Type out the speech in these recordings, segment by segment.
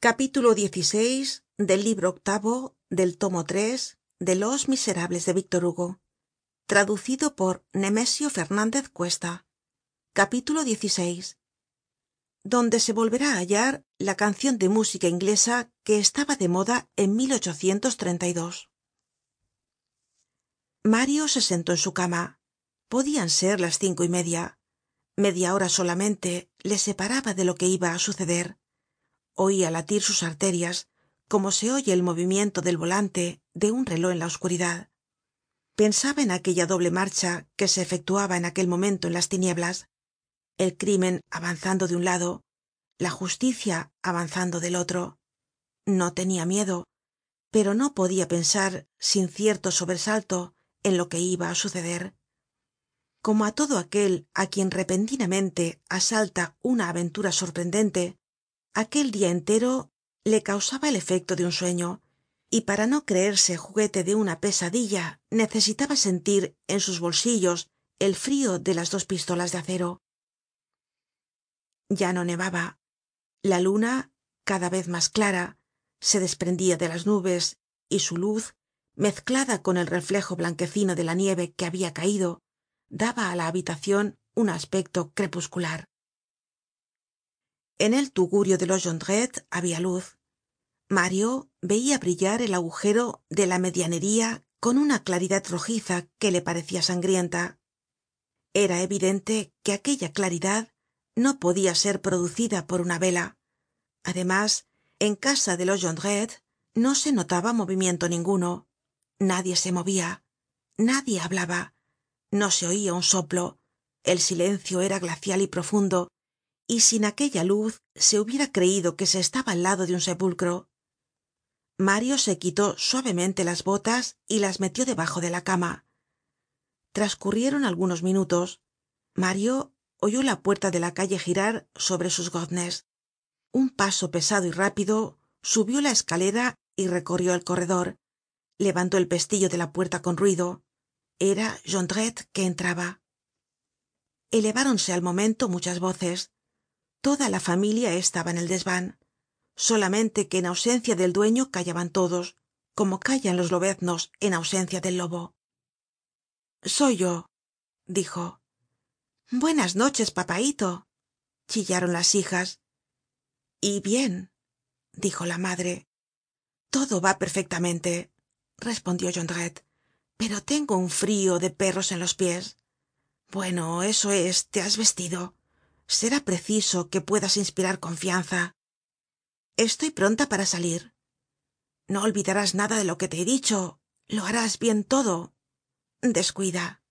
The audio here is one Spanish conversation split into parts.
capítulo xvi del libro octavo del tomo tres de los miserables de víctor hugo traducido por nemesio fernandez cuesta. Capítulo xvi donde se volverá á hallar la cancion de música inglesa que estaba de moda en mario se sentó en su cama. Podian ser las cinco y media. Media hora solamente le separaba de lo que iba á suceder oia latir sus arterias como se oye el movimiento del volante de un reló en la oscuridad. Pensaba en aquella doble marcha que se efectuaba en aquel momento en las tinieblas el crimen avanzando de un lado la justicia avanzando del otro. No tenia miedo pero no podia pensar sin cierto sobresalto en lo que iba á suceder. Como á todo aquel á quien repentinamente asalta una aventura sorprendente aquel dia entero le causaba el efecto de un sueño y para no creerse juguete de una pesadilla necesitaba sentir en sus bolsillos el frio de las dos pistolas de acero. Ya no nevaba. La luna cada vez mas clara se desprendia de las nubes y su luz mezclada con el reflejo blanquecino de la nieve que habia caido daba á la habitacion un aspecto crepuscular en el tugurio de los jondrette habia luz. Mario veia brillar el agujero de la medianería con una claridad rojiza que le parecia sangrienta. Era evidente que aquella claridad no podia ser producida por una vela. Además en casa de los jondrette no se notaba movimiento ninguno. Nadie se movia nadie hablaba. No se oia un soplo. El silencio era glacial y profundo y sin aquella luz se hubiera creido que se estaba al lado de un sepulcro. Mario se quitó suavemente las botas y las metió debajo de la cama. Trascurrieron algunos minutos. Mario oyó la puerta de la calle girar sobre sus goznes. Un paso pesado y rápido subió la escalera y recorrió el corredor. Levantó el pestillo de la puerta con ruido. Era jondrette que entraba. Eleváronse al momento muchas voces toda la familia estaba en el desvan solamente que en ausencia del dueño callaban todos como callan los lobeznos en ausencia del lobo. Soy yo dijo. Buenas noches papaito chillaron las hijas. Y bien dijo la madre. Todo va perfectamente respondió jondrette. Pero tengo un frio de perros en los pies bueno eso es te has vestido será preciso que puedas inspirar confianza. Estoy pronta para salir. No olvidarás nada de lo que te he dicho. Lo harás bien todo. Descuida.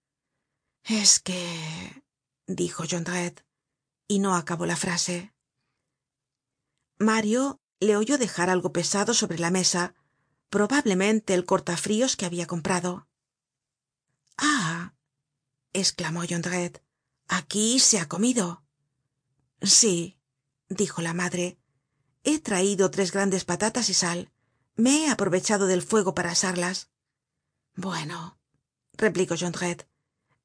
Es que dijo jondrette y no acabó la frase. Mario le oyó dejar algo pesado sobre la mesa probablemente el cortafrios que habia comprado. Ah esclamó jondrette aquí se ha comido sí dijo la madre. He traido tres grandes patatas y sal. Me he aprovechado del fuego para asarlas. Bueno replicó jondrette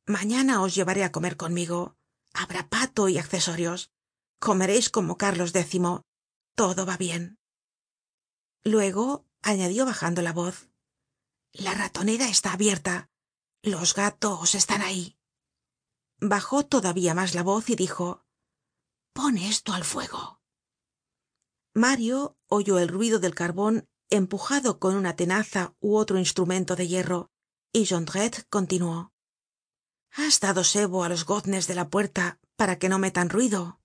mañana os llevaré á comer conmigo. Habrá pato y accesorios. Comereis como carlos x. Todo va bien. Luego añadió bajando la voz la ratonera está abierta. Los gatos están ahí. Bajó todavía mas la voz y dijo pon esto al fuego. Mario oyó el ruido del carbon empujado con una tenaza ú otro instrumento de hierro y jondrette continuó. Has dado sebo á los goznes de la puerta para que no metan ruido.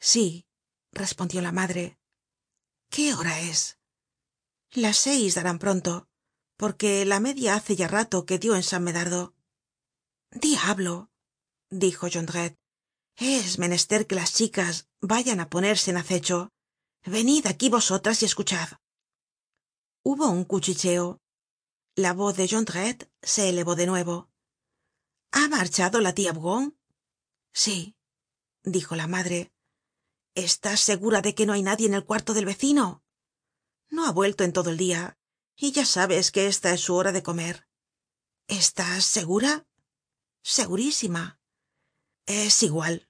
Sí respondió la madre. Qué hora es las seis darán pronto porque la media hace ya rato que dio en san medardo. Diablo dijo es menester que las chicas vayan á ponerse en acecho. Venid aquí vosotras y escuchad. Hubo un cuchicheo. La voz de jondrette se elevó de nuevo. Ha marchado la tia bougon sí dijo la madre. Estás segura de que no hay nadie en el cuarto del vecino no ha vuelto en todo el dia y ya sabes que esta es su hora de comer. Estás segura segurísima es igual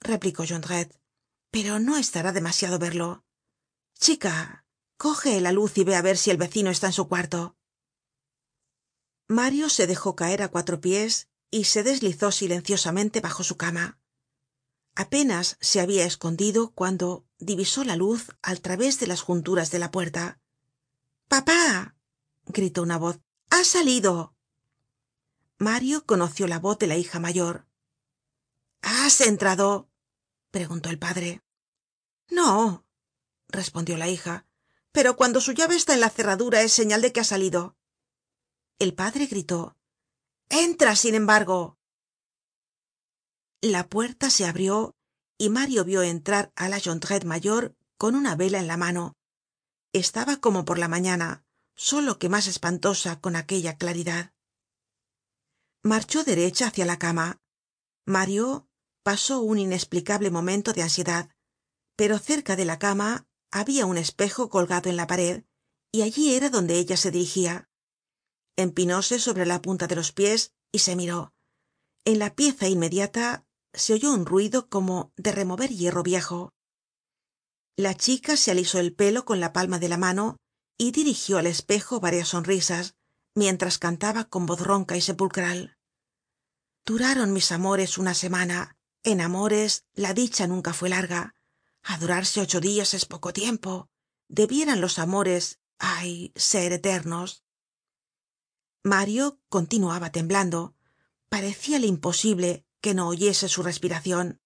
replicó jondrette pero no estará demasiado verlo. Chica coge la luz y ve á ver si el vecino está en su cuarto. Mario se dejó caer á cuatro pies y se deslizó silenciosamente bajo su cama. Apenas se habia escondido cuando divisó la luz al través de las junturas de la puerta. Papá gritó una voz ha salido mario conoció la voz de la hija mayor has entrado preguntó el padre. No respondió la hija pero cuando su llave está en la cerradura es señal de que ha salido. El padre gritó entra sin embargo la puerta se abrió y mario vio entrar á la jondrette mayor con una vela en la mano. Estaba como por la mañana solo que mas espantosa con aquella claridad. Marchó derecha hácia la cama. Mario pasó un inesplicable momento de ansiedad pero cerca de la cama habia un espejo colgado en la pared y allí era donde ella se dirigia empinóse sobre la punta de los pies y se miró. En la pieza inmediata se oyó un ruido como de remover hierro viejo. La chica se alisó el pelo con la palma de la mano y dirigió al espejo varias sonrisas mientras cantaba con voz ronca y sepulcral. Duraron mis amores una semana en amores la dicha nunca fue larga. Adorarse ocho dias es poco tiempo. Debieran los amores ay ser eternos. Mario continuaba temblando. Parecíale imposible que no oyese su respiracion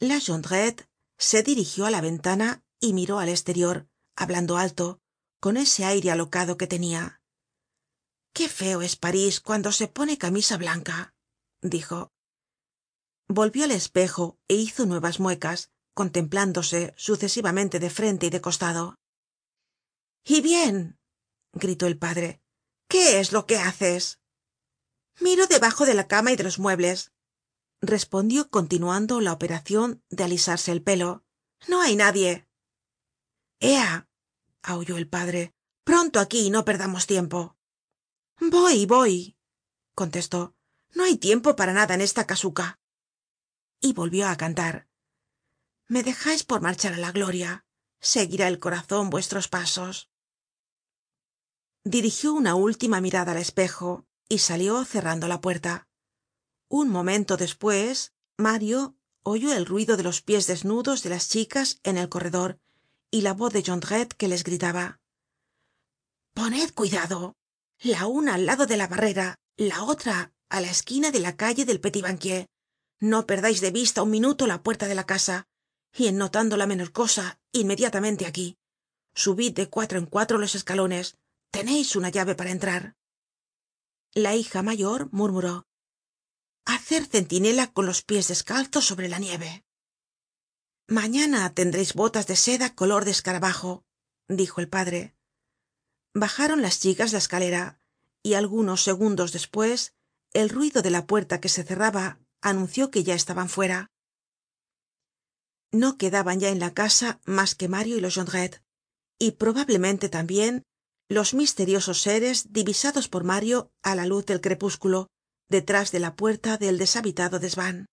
la jondrette se dirigió á la ventana y miró al esterior hablando alto con ese aire alocado que tenia qué feo es parís cuando se pone camisa blanca dijo volvió al espejo é hizo nuevas muecas contemplándose sucesivamente de frente y de costado. Y bien gritó el padre qué es lo que haces miro debajo de la cama y de los muebles respondió continuando la operacion de alisarse el pelo. No hay nadie. Ea aulló el padre pronto aquí y no perdamos tiempo. Voy voy contestó. No hay tiempo para nada en esta casuca y volvió á cantar. Me dejais por marchar á la gloria. Seguirá el corazon vuestros pasos. Dirigió una última mirada al espejo y salió cerrando la puerta. Un momento despues mario oyó el ruido de los pies desnudos de las chicas en el corredor y la voz de jondrette que les gritaba. Poned cuidado. La una al lado de la barrera la otra á la esquina de la calle del no perdais de vista un minuto la puerta de la casa. Y en notando la menor cosa inmediatamente aquí. Subid de cuatro en cuatro los escalones. Teneis una llave para entrar. La hija mayor murmuró. Hacer centinela con los pies descalzos sobre la nieve. Mañana tendreis botas de seda color de escarabajo dijo el padre. Bajaron las chicas la escalera y algunos segundos despues el ruido de la puerta que se cerraba anunció que ya estaban fuera. No quedaban ya en la casa mas que mario y los jondrette y probablemente tambien los misteriosos seres divisados por mario á la luz del crepúsculo detrás de la puerta del deshabitado desvan